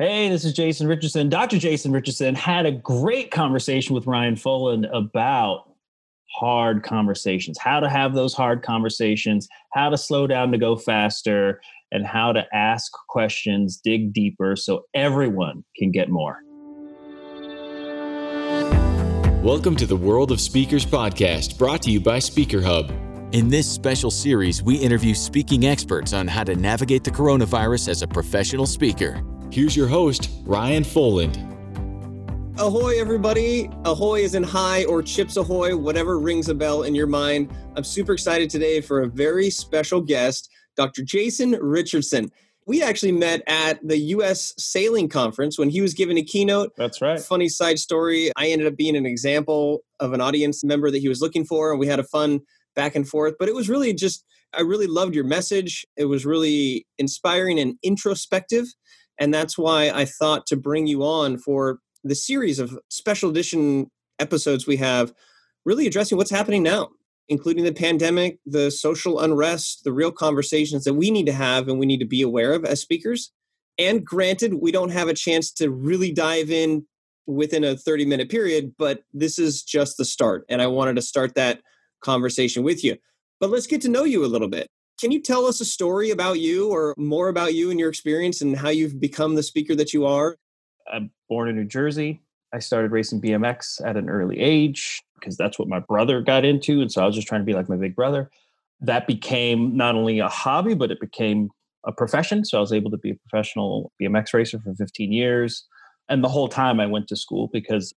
Hey, this is Jason Richardson. Dr. Jason Richardson had a great conversation with Ryan Foland about hard conversations, how to have those hard conversations, how to slow down to go faster, and how to ask questions, dig deeper so everyone can get more. Welcome to the World of Speakers podcast, brought to you by Speaker Hub. In this special series, we interview speaking experts on how to navigate the coronavirus as a professional speaker. Here's your host, Ryan Foland. Ahoy, everybody. Ahoy is in high or chips ahoy, whatever rings a bell in your mind. I'm super excited today for a very special guest, Dr. Jason Richardson. We actually met at the US Sailing Conference when he was giving a keynote. That's right. Funny side story. I ended up being an example of an audience member that he was looking for, and we had a fun back and forth. But it was really just, I really loved your message. It was really inspiring and introspective. And that's why I thought to bring you on for the series of special edition episodes we have, really addressing what's happening now, including the pandemic, the social unrest, the real conversations that we need to have and we need to be aware of as speakers. And granted, we don't have a chance to really dive in within a 30 minute period, but this is just the start. And I wanted to start that conversation with you. But let's get to know you a little bit. Can you tell us a story about you or more about you and your experience and how you've become the speaker that you are? I'm born in New Jersey. I started racing BMX at an early age because that's what my brother got into. And so I was just trying to be like my big brother. That became not only a hobby, but it became a profession. So I was able to be a professional BMX racer for 15 years. And the whole time I went to school because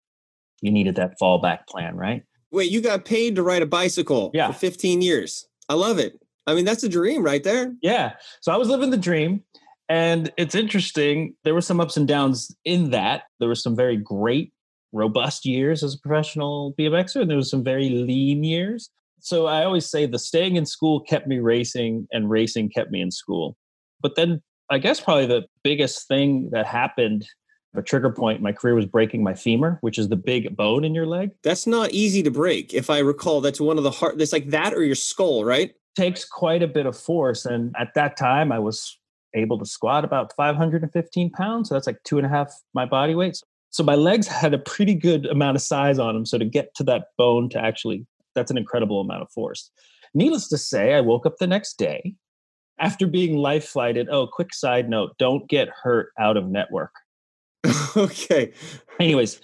you needed that fallback plan, right? Wait, you got paid to ride a bicycle yeah. for 15 years. I love it. I mean, that's a dream right there. Yeah. So I was living the dream. And it's interesting. There were some ups and downs in that. There were some very great, robust years as a professional BMXer, and there was some very lean years. So I always say the staying in school kept me racing, and racing kept me in school. But then I guess probably the biggest thing that happened, a trigger point in my career was breaking my femur, which is the big bone in your leg. That's not easy to break. If I recall, that's one of the hard, that's like that or your skull, right? Takes quite a bit of force. And at that time, I was able to squat about 515 pounds. So that's like two and a half my body weight. So my legs had a pretty good amount of size on them. So to get to that bone to actually, that's an incredible amount of force. Needless to say, I woke up the next day after being life flighted. Oh, quick side note don't get hurt out of network. okay. Anyways,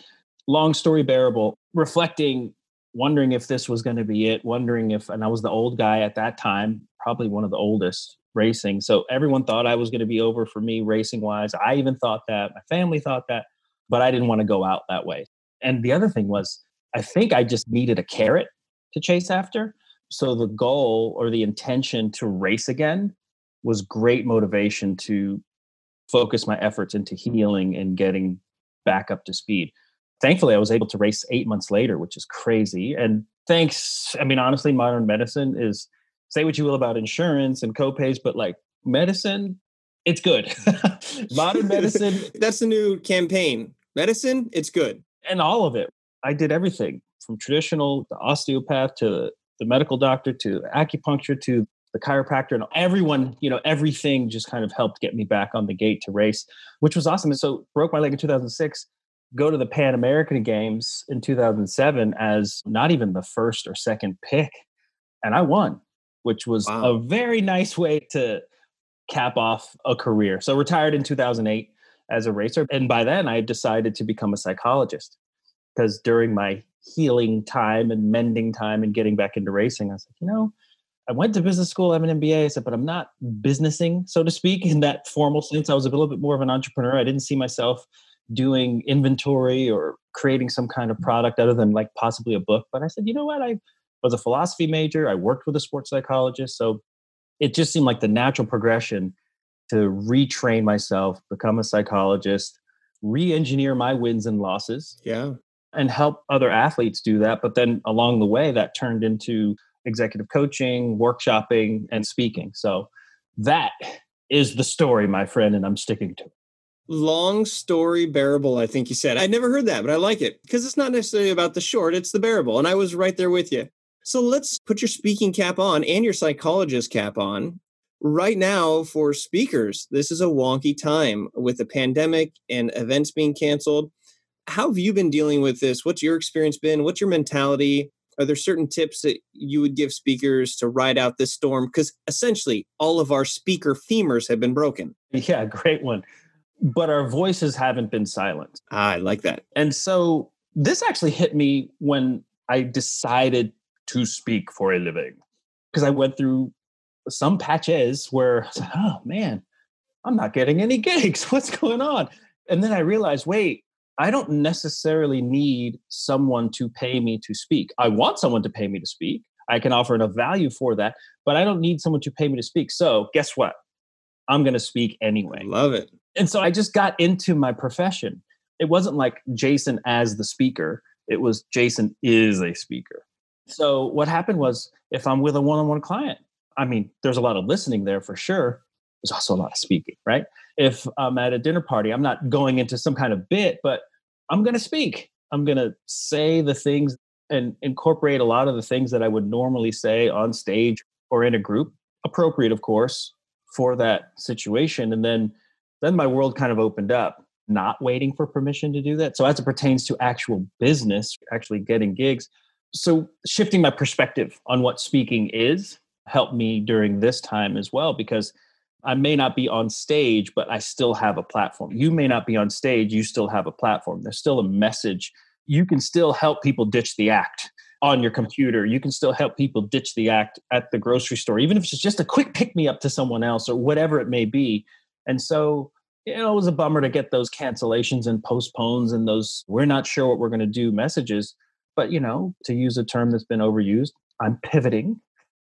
long story bearable, reflecting, wondering if this was going to be it, wondering if, and I was the old guy at that time, probably one of the oldest racing. So everyone thought I was going to be over for me racing wise. I even thought that. My family thought that, but I didn't want to go out that way. And the other thing was, I think I just needed a carrot to chase after. So the goal or the intention to race again was great motivation to focus my efforts into healing and getting back up to speed. Thankfully, I was able to race eight months later, which is crazy. And thanks, I mean, honestly, modern medicine is say what you will about insurance and copays, but like medicine, it's good. Modern medicine. That's the new campaign. Medicine, it's good. And all of it. I did everything from traditional, the osteopath to the medical doctor to acupuncture to the chiropractor and everyone, you know, everything just kind of helped get me back on the gate to race, which was awesome. And so broke my leg in 2006, go to the Pan American Games in 2007 as not even the first or second pick. And I won which was wow. a very nice way to cap off a career. So retired in 2008 as a racer. And by then I decided to become a psychologist because during my healing time and mending time and getting back into racing, I was like, you know, I went to business school, I have an MBA, I said, but I'm not businessing, so to speak, in that formal sense. I was a little bit more of an entrepreneur. I didn't see myself doing inventory or creating some kind of mm-hmm. product other than like possibly a book. But I said, you know what? I was a philosophy major. I worked with a sports psychologist. So it just seemed like the natural progression to retrain myself, become a psychologist, re engineer my wins and losses. Yeah. And help other athletes do that. But then along the way, that turned into executive coaching, workshopping, and speaking. So that is the story, my friend, and I'm sticking to it. Long story bearable, I think you said. I never heard that, but I like it because it's not necessarily about the short, it's the bearable. And I was right there with you. So let's put your speaking cap on and your psychologist cap on. right now for speakers, this is a wonky time with the pandemic and events being canceled. How have you been dealing with this? What's your experience been? What's your mentality? Are there certain tips that you would give speakers to ride out this storm? Because essentially, all of our speaker femurs have been broken. Yeah, great one. But our voices haven't been silent. Ah, I like that. And so this actually hit me when I decided to speak for a living because I went through some patches where I was like, oh man, I'm not getting any gigs. What's going on? And then I realized, wait, I don't necessarily need someone to pay me to speak. I want someone to pay me to speak. I can offer enough value for that, but I don't need someone to pay me to speak. So, guess what? I'm going to speak anyway. Love it. And so I just got into my profession. It wasn't like Jason as the speaker, it was Jason is a speaker. So, what happened was if I'm with a one on one client, I mean, there's a lot of listening there for sure. There's also a lot of speaking, right? If I'm at a dinner party, I'm not going into some kind of bit, but I'm going to speak. I'm going to say the things and incorporate a lot of the things that I would normally say on stage or in a group, appropriate, of course, for that situation. And then, then my world kind of opened up, not waiting for permission to do that. So, as it pertains to actual business, actually getting gigs, so shifting my perspective on what speaking is helped me during this time as well because I may not be on stage, but I still have a platform. You may not be on stage, you still have a platform. There's still a message. You can still help people ditch the act on your computer. You can still help people ditch the act at the grocery store, even if it's just a quick pick me up to someone else or whatever it may be. And so, you know, it was a bummer to get those cancellations and postpones and those we're not sure what we're going to do messages. But, you know, to use a term that's been overused, I'm pivoting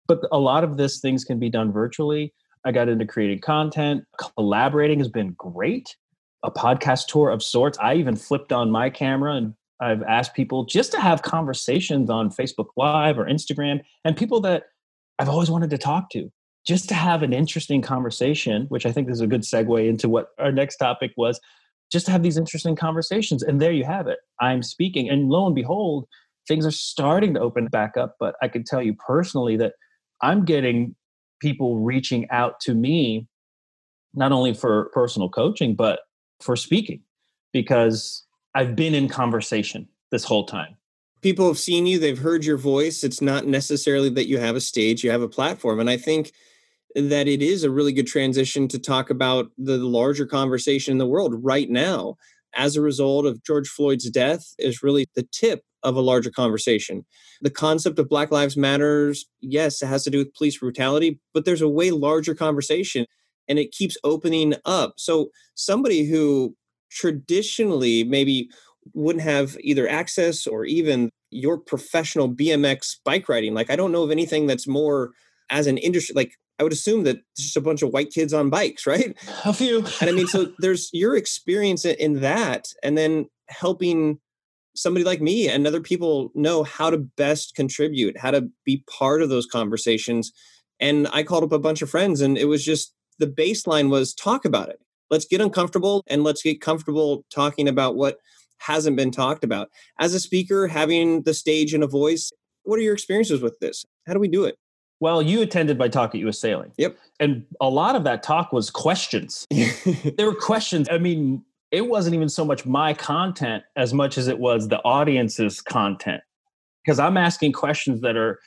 but a lot of this things can be done virtually. I got into creating content. Collaborating has been great. A podcast tour of sorts. I even flipped on my camera and I've asked people just to have conversations on Facebook Live or Instagram and people that I've always wanted to talk to, just to have an interesting conversation, which I think is a good segue into what our next topic was, just to have these interesting conversations. And there you have it. I'm speaking. And lo and behold, things are starting to open back up. But I can tell you personally that I'm getting people reaching out to me not only for personal coaching but for speaking because I've been in conversation this whole time. People have seen you, they've heard your voice. It's not necessarily that you have a stage, you have a platform. And I think that it is a really good transition to talk about the larger conversation in the world right now. As a result of George Floyd's death, is really the tip of a larger conversation. The concept of Black Lives Matters, yes, it has to do with police brutality, but there's a way larger conversation and it keeps opening up. So somebody who traditionally maybe wouldn't have either access or even your professional BMX bike riding, like I don't know of anything that's more as an industry like I would assume that it's just a bunch of white kids on bikes, right? A few. and I mean, so there's your experience in that, and then helping somebody like me and other people know how to best contribute, how to be part of those conversations. And I called up a bunch of friends, and it was just the baseline was talk about it. Let's get uncomfortable and let's get comfortable talking about what hasn't been talked about. As a speaker, having the stage and a voice, what are your experiences with this? How do we do it? Well, you attended my talk at US Sailing. Yep. And a lot of that talk was questions. there were questions. I mean, it wasn't even so much my content as much as it was the audience's content because i'm asking questions that are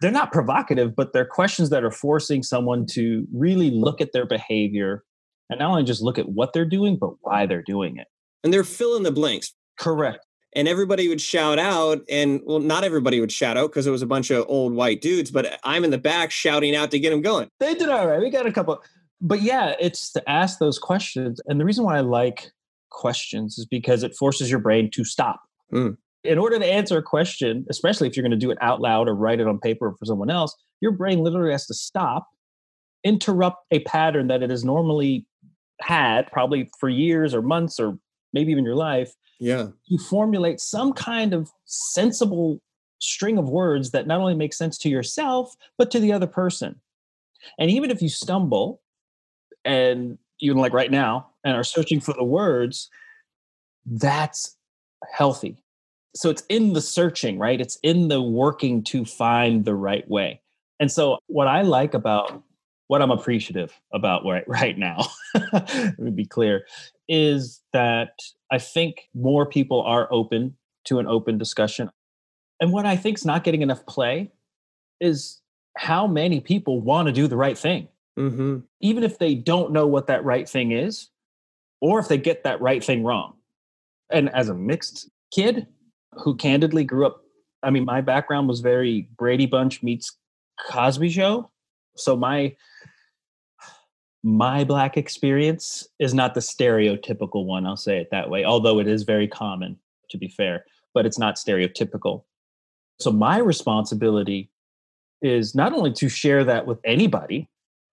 they're not provocative but they're questions that are forcing someone to really look at their behavior and not only just look at what they're doing but why they're doing it and they're filling the blanks correct and everybody would shout out and well not everybody would shout out because it was a bunch of old white dudes but i'm in the back shouting out to get them going they did all right we got a couple but yeah it's to ask those questions and the reason why i like questions is because it forces your brain to stop. Mm. In order to answer a question, especially if you're going to do it out loud or write it on paper for someone else, your brain literally has to stop, interrupt a pattern that it has normally had, probably for years or months or maybe even your life. Yeah. You formulate some kind of sensible string of words that not only make sense to yourself, but to the other person. And even if you stumble and even like right now, and are searching for the words, that's healthy. So it's in the searching, right? It's in the working to find the right way. And so what I like about what I'm appreciative about right right now, let me be clear, is that I think more people are open to an open discussion. And what I think is not getting enough play is how many people want to do the right thing. Mm-hmm. Even if they don't know what that right thing is, or if they get that right thing wrong. And as a mixed kid who candidly grew up, I mean, my background was very Brady Bunch meets Cosby Show. So my my black experience is not the stereotypical one, I'll say it that way, although it is very common to be fair, but it's not stereotypical. So my responsibility is not only to share that with anybody,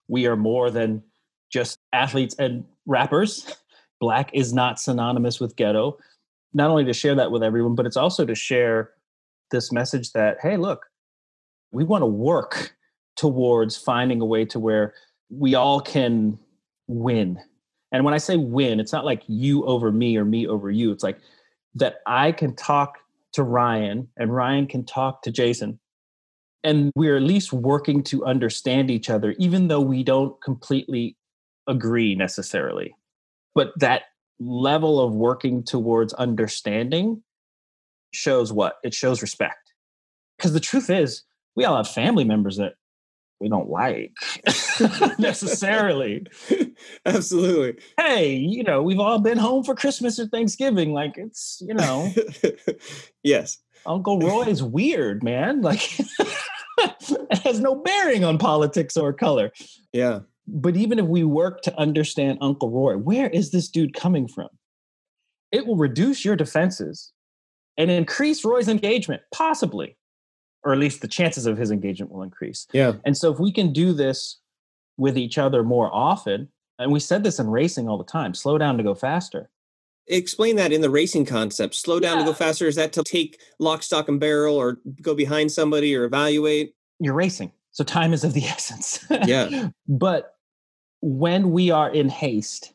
we are more than just athletes and rappers. Black is not synonymous with ghetto. Not only to share that with everyone, but it's also to share this message that, hey, look, we want to work towards finding a way to where we all can win. And when I say win, it's not like you over me or me over you. It's like that I can talk to Ryan and Ryan can talk to Jason. And we're at least working to understand each other, even though we don't completely agree necessarily. But that level of working towards understanding shows what? It shows respect. Because the truth is, we all have family members that we don't like necessarily. Absolutely. Hey, you know, we've all been home for Christmas or Thanksgiving. Like it's, you know. yes. Uncle Roy is weird, man. Like it has no bearing on politics or color. Yeah. But even if we work to understand Uncle Roy, where is this dude coming from? It will reduce your defenses and increase Roy's engagement, possibly or at least the chances of his engagement will increase. Yeah. And so if we can do this with each other more often, and we said this in racing all the time, slow down to go faster. Explain that in the racing concept. Slow down yeah. to go faster. Is that to take lock, stock, and barrel or go behind somebody or evaluate? You're racing. So time is of the essence. yeah. But when we are in haste,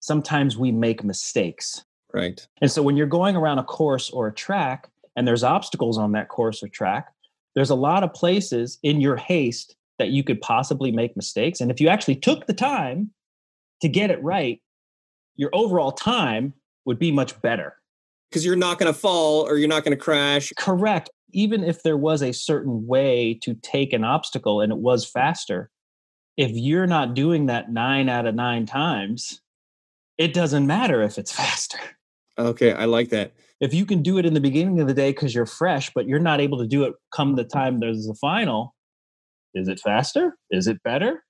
sometimes we make mistakes. Right. And so when you're going around a course or a track and there's obstacles on that course or track, there's a lot of places in your haste that you could possibly make mistakes. And if you actually took the time to get it right, your overall time would be much better. Because you're not going to fall or you're not going to crash. Correct. Even if there was a certain way to take an obstacle and it was faster, if you're not doing that nine out of nine times, it doesn't matter if it's faster. Okay, I like that if you can do it in the beginning of the day because you're fresh, but you're not able to do it come the time there's the final, is it faster? Is it better?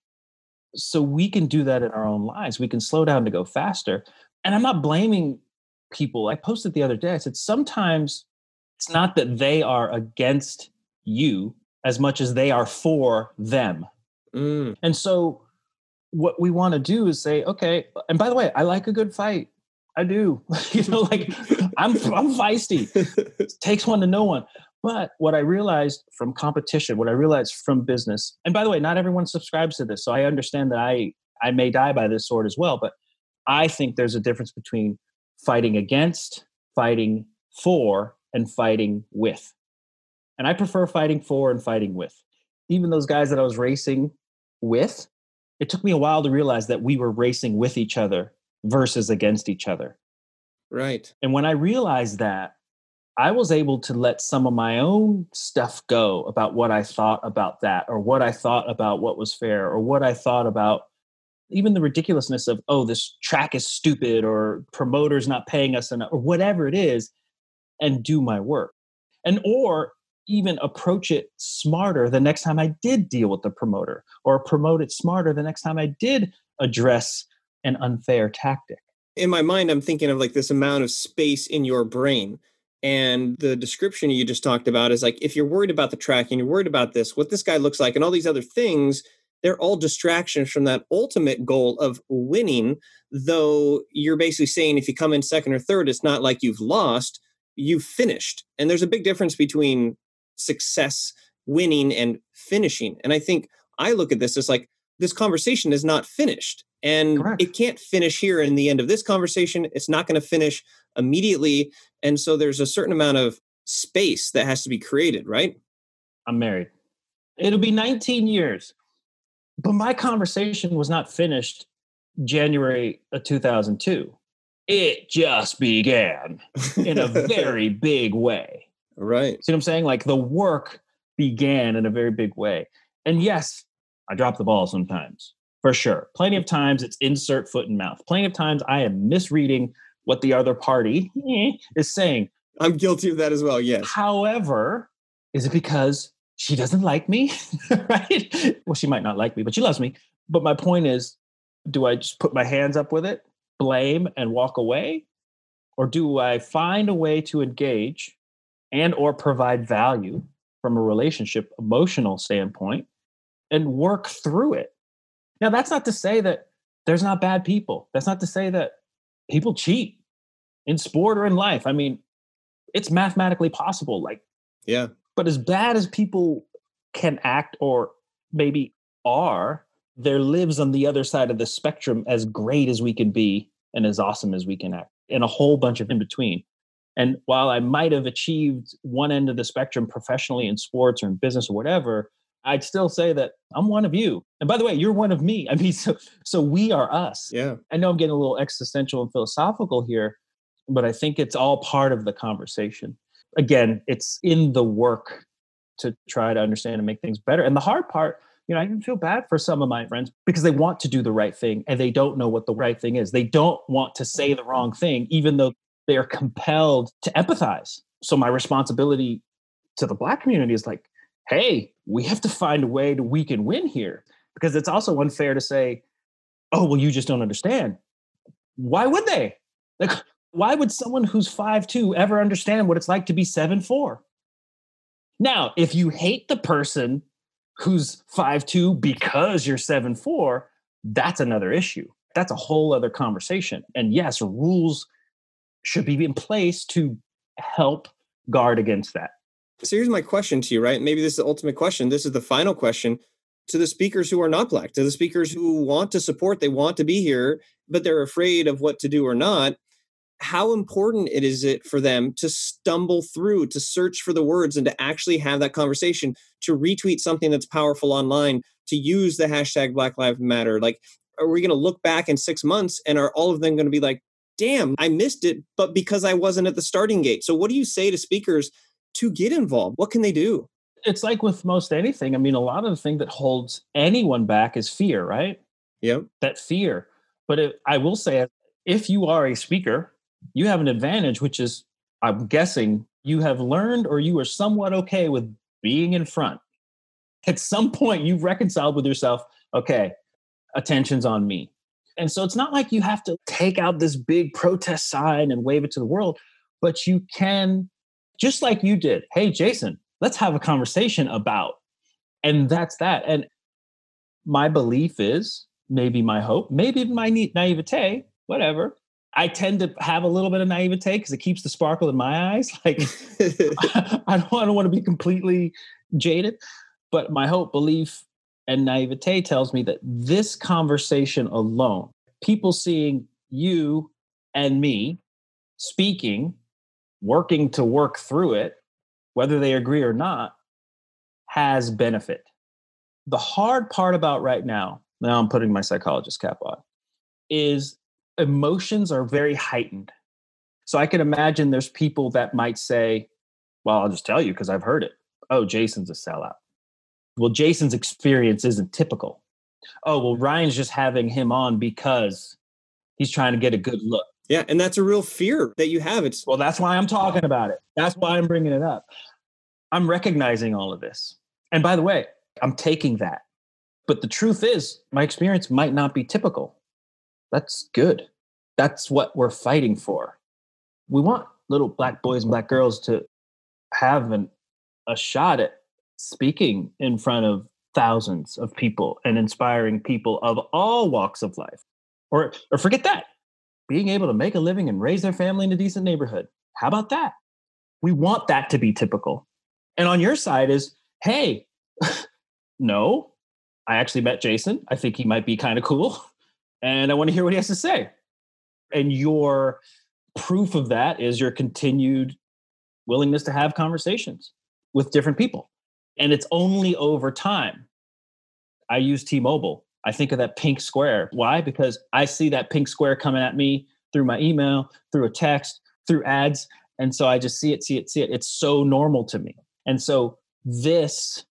So we can do that in our own lives. We can slow down to go faster. And I'm not blaming people. I posted the other day, I said, sometimes it's not that they are against you as much as they are for them. Mm. And so what we want to do is say, okay, and by the way, I like a good fight. I do. you know, like I'm I'm feisty. It takes one to know one. But what I realized from competition, what I realized from business, and by the way, not everyone subscribes to this, so I understand that I I may die by this sword as well. But I think there's a difference between fighting against, fighting for, and fighting with. And I prefer fighting for and fighting with. Even those guys that I was racing with, it took me a while to realize that we were racing with each other versus against each other. Right. And when I realized that, I was able to let some of my own stuff go about what I thought about that, or what I thought about what was fair, or what I thought about even the ridiculousness of, oh, this track is stupid, or promoters not paying us enough, or whatever it is, and do my work. And or even approach it smarter the next time I did deal with the promoter, or promote it smarter the next time I did address an unfair tactic. In my mind, I'm thinking of like this amount of space in your brain. And the description you just talked about is like if you're worried about the track and you're worried about this, what this guy looks like, and all these other things, they're all distractions from that ultimate goal of winning. Though you're basically saying if you come in second or third, it's not like you've lost, you've finished. And there's a big difference between success, winning, and finishing. And I think I look at this as like this conversation is not finished and Correct. it can't finish here in the end of this conversation it's not going to finish immediately and so there's a certain amount of space that has to be created right i'm married it'll be 19 years But my conversation was not finished January of 2002. It just began in a very big way. Right. See what I'm saying? Like the work began in a very big way. And yes, I drop the ball sometimes, for sure. Plenty of times it's insert foot and mouth. Plenty of times I am misreading what the other party is saying. I'm guilty of that as well, yes. However, is it because she doesn't like me? right? Well, she might not like me, but she loves me. But my point is, do I just put my hands up with it, blame, and walk away? Or do I find a way to engage and or provide value from a relationship emotional standpoint and work through it? Now, that's not to say that there's not bad people. That's not to say that people cheat in sport or in life. I mean, it's mathematically possible. Like, yeah. But as bad as people can act or maybe are, there lives on the other side of the spectrum as great as we can be and as awesome as we can act, and a whole bunch of in between. And while I might have achieved one end of the spectrum professionally in sports or in business or whatever, I'd still say that I'm one of you. And by the way, you're one of me. I mean, so so we are us. Yeah. I know I'm getting a little existential and philosophical here, but I think it's all part of the conversation. Again, it's in the work to try to understand and make things better. And the hard part, you know, I even feel bad for some of my friends because they want to do the right thing and they don't know what the right thing is. They don't want to say the wrong thing, even though they are compelled to empathize. So my responsibility to the black community is like, hey, we have to find a way to we can win here. Because it's also unfair to say, oh, well, you just don't understand. Why would they? Like, why would someone who's five two ever understand what it's like to be seven four? Now, if you hate the person who's five two because you're seven four, that's another issue. That's a whole other conversation. And yes, rules should be in place to help guard against that. So here's my question to you, right? Maybe this is the ultimate question. This is the final question to the speakers who are not black, to the speakers who want to support, they want to be here, but they're afraid of what to do or not how important it is it for them to stumble through to search for the words and to actually have that conversation to retweet something that's powerful online to use the hashtag black lives matter like are we going to look back in six months and are all of them going to be like damn i missed it but because i wasn't at the starting gate so what do you say to speakers to get involved what can they do it's like with most anything i mean a lot of the thing that holds anyone back is fear right yeah that fear but i will say if you are a speaker you have an advantage, which is, I'm guessing, you have learned or you are somewhat okay with being in front. At some point, you've reconciled with yourself, okay, attention's on me. And so it's not like you have to take out this big protest sign and wave it to the world, but you can, just like you did, hey, Jason, let's have a conversation about. And that's that. And my belief is, maybe my hope, maybe my naivete, whatever, I tend to have a little bit of naivete because it keeps the sparkle in my eyes. Like I don't, I don't want to be completely jaded, but my hope, belief, and naivete tells me that this conversation alone, people seeing you and me speaking, working to work through it, whether they agree or not, has benefit. The hard part about right now, now I'm putting my psychologist cap on, is emotions are very heightened. So I can imagine there's people that might say, well, I'll just tell you because I've heard it. Oh, Jason's a sellout. Well, Jason's experience isn't typical. Oh, well, Ryan's just having him on because he's trying to get a good look. Yeah, and that's a real fear that you have. It's well, that's why I'm talking about it. That's why I'm bringing it up. I'm recognizing all of this. And by the way, I'm taking that. But the truth is, my experience might not be typical. That's good. That's what we're fighting for. We want little black boys and black girls to have an, a shot at speaking in front of thousands of people and inspiring people of all walks of life. Or, or forget that, being able to make a living and raise their family in a decent neighborhood. How about that? We want that to be typical. And on your side is, hey, no, I actually met Jason. I think he might be kind of cool and I want to hear what he has to say. And your proof of that is your continued willingness to have conversations with different people. And it's only over time. I use T-Mobile. I think of that pink square. Why? Because I see that pink square coming at me through my email, through a text, through ads. And so I just see it, see it, see it. It's so normal to me. And so this,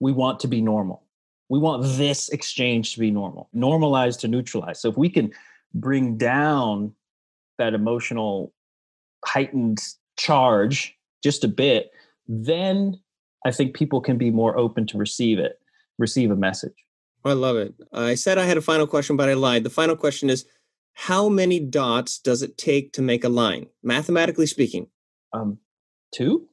we want to be normal. We want this exchange to be normal, normalized to neutralize. So if we can bring down that emotional heightened charge just a bit, then I think people can be more open to receive it, receive a message. I love it. I said I had a final question, but I lied. The final question is how many dots does it take to make a line, mathematically speaking? Um, two?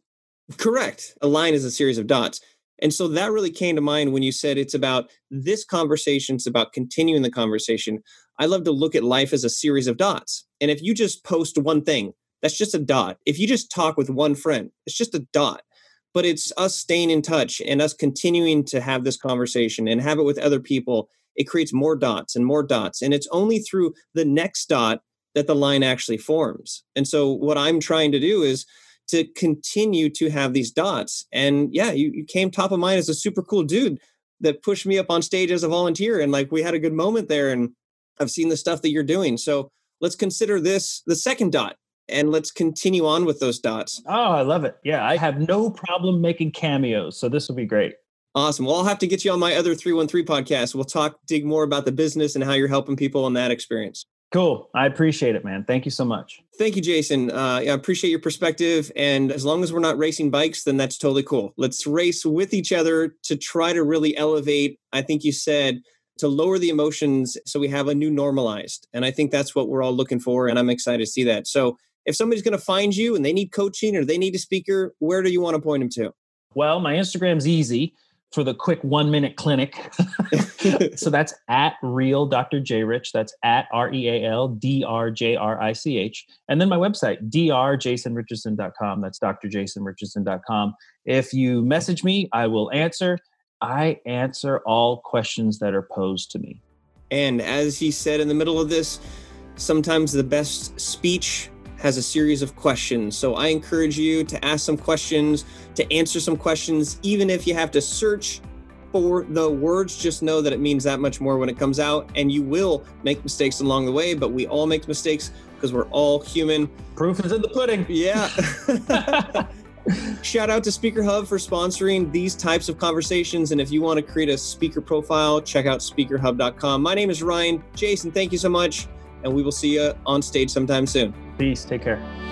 Correct. A line is a series of dots. And so that really came to mind when you said it's about this conversation, it's about continuing the conversation. I love to look at life as a series of dots. And if you just post one thing, that's just a dot. If you just talk with one friend, it's just a dot. But it's us staying in touch and us continuing to have this conversation and have it with other people. It creates more dots and more dots. And it's only through the next dot that the line actually forms. And so, what I'm trying to do is to continue to have these dots. And yeah, you, you came top of mind as a super cool dude that pushed me up on stage as a volunteer. And like we had a good moment there. And I've seen the stuff that you're doing. So let's consider this the second dot and let's continue on with those dots. Oh, I love it. Yeah, I have no problem making cameos. So this will be great. Awesome. Well, I'll have to get you on my other 313 podcast. We'll talk, dig more about the business and how you're helping people in that experience. Cool. I appreciate it, man. Thank you so much. Thank you, Jason. Uh, I appreciate your perspective. And as long as we're not racing bikes, then that's totally cool. Let's race with each other to try to really elevate. I think you said to lower the emotions so we have a new normalized. And I think that's what we're all looking for. And I'm excited to see that. So if somebody's going to find you and they need coaching or they need a speaker, where do you want to point them to? Well, my Instagram's easy for the quick one minute clinic. so that's at real Dr. J Rich. That's at R E A L D R J R I C H. And then my website, drjasonrichardson.com. That's drjasonrichardson.com. If you message me, I will answer. I answer all questions that are posed to me. And as he said in the middle of this, sometimes the best speech has a series of questions. So I encourage you to ask some questions, to answer some questions, even if you have to search for the words, just know that it means that much more when it comes out. And you will make mistakes along the way, but we all make mistakes because we're all human. Proof is in the pudding. Yeah. Shout out to Speaker Hub for sponsoring these types of conversations. And if you want to create a speaker profile, check out speakerhub.com. My name is Ryan. Jason, thank you so much. And we will see you on stage sometime soon. Peace. Take care.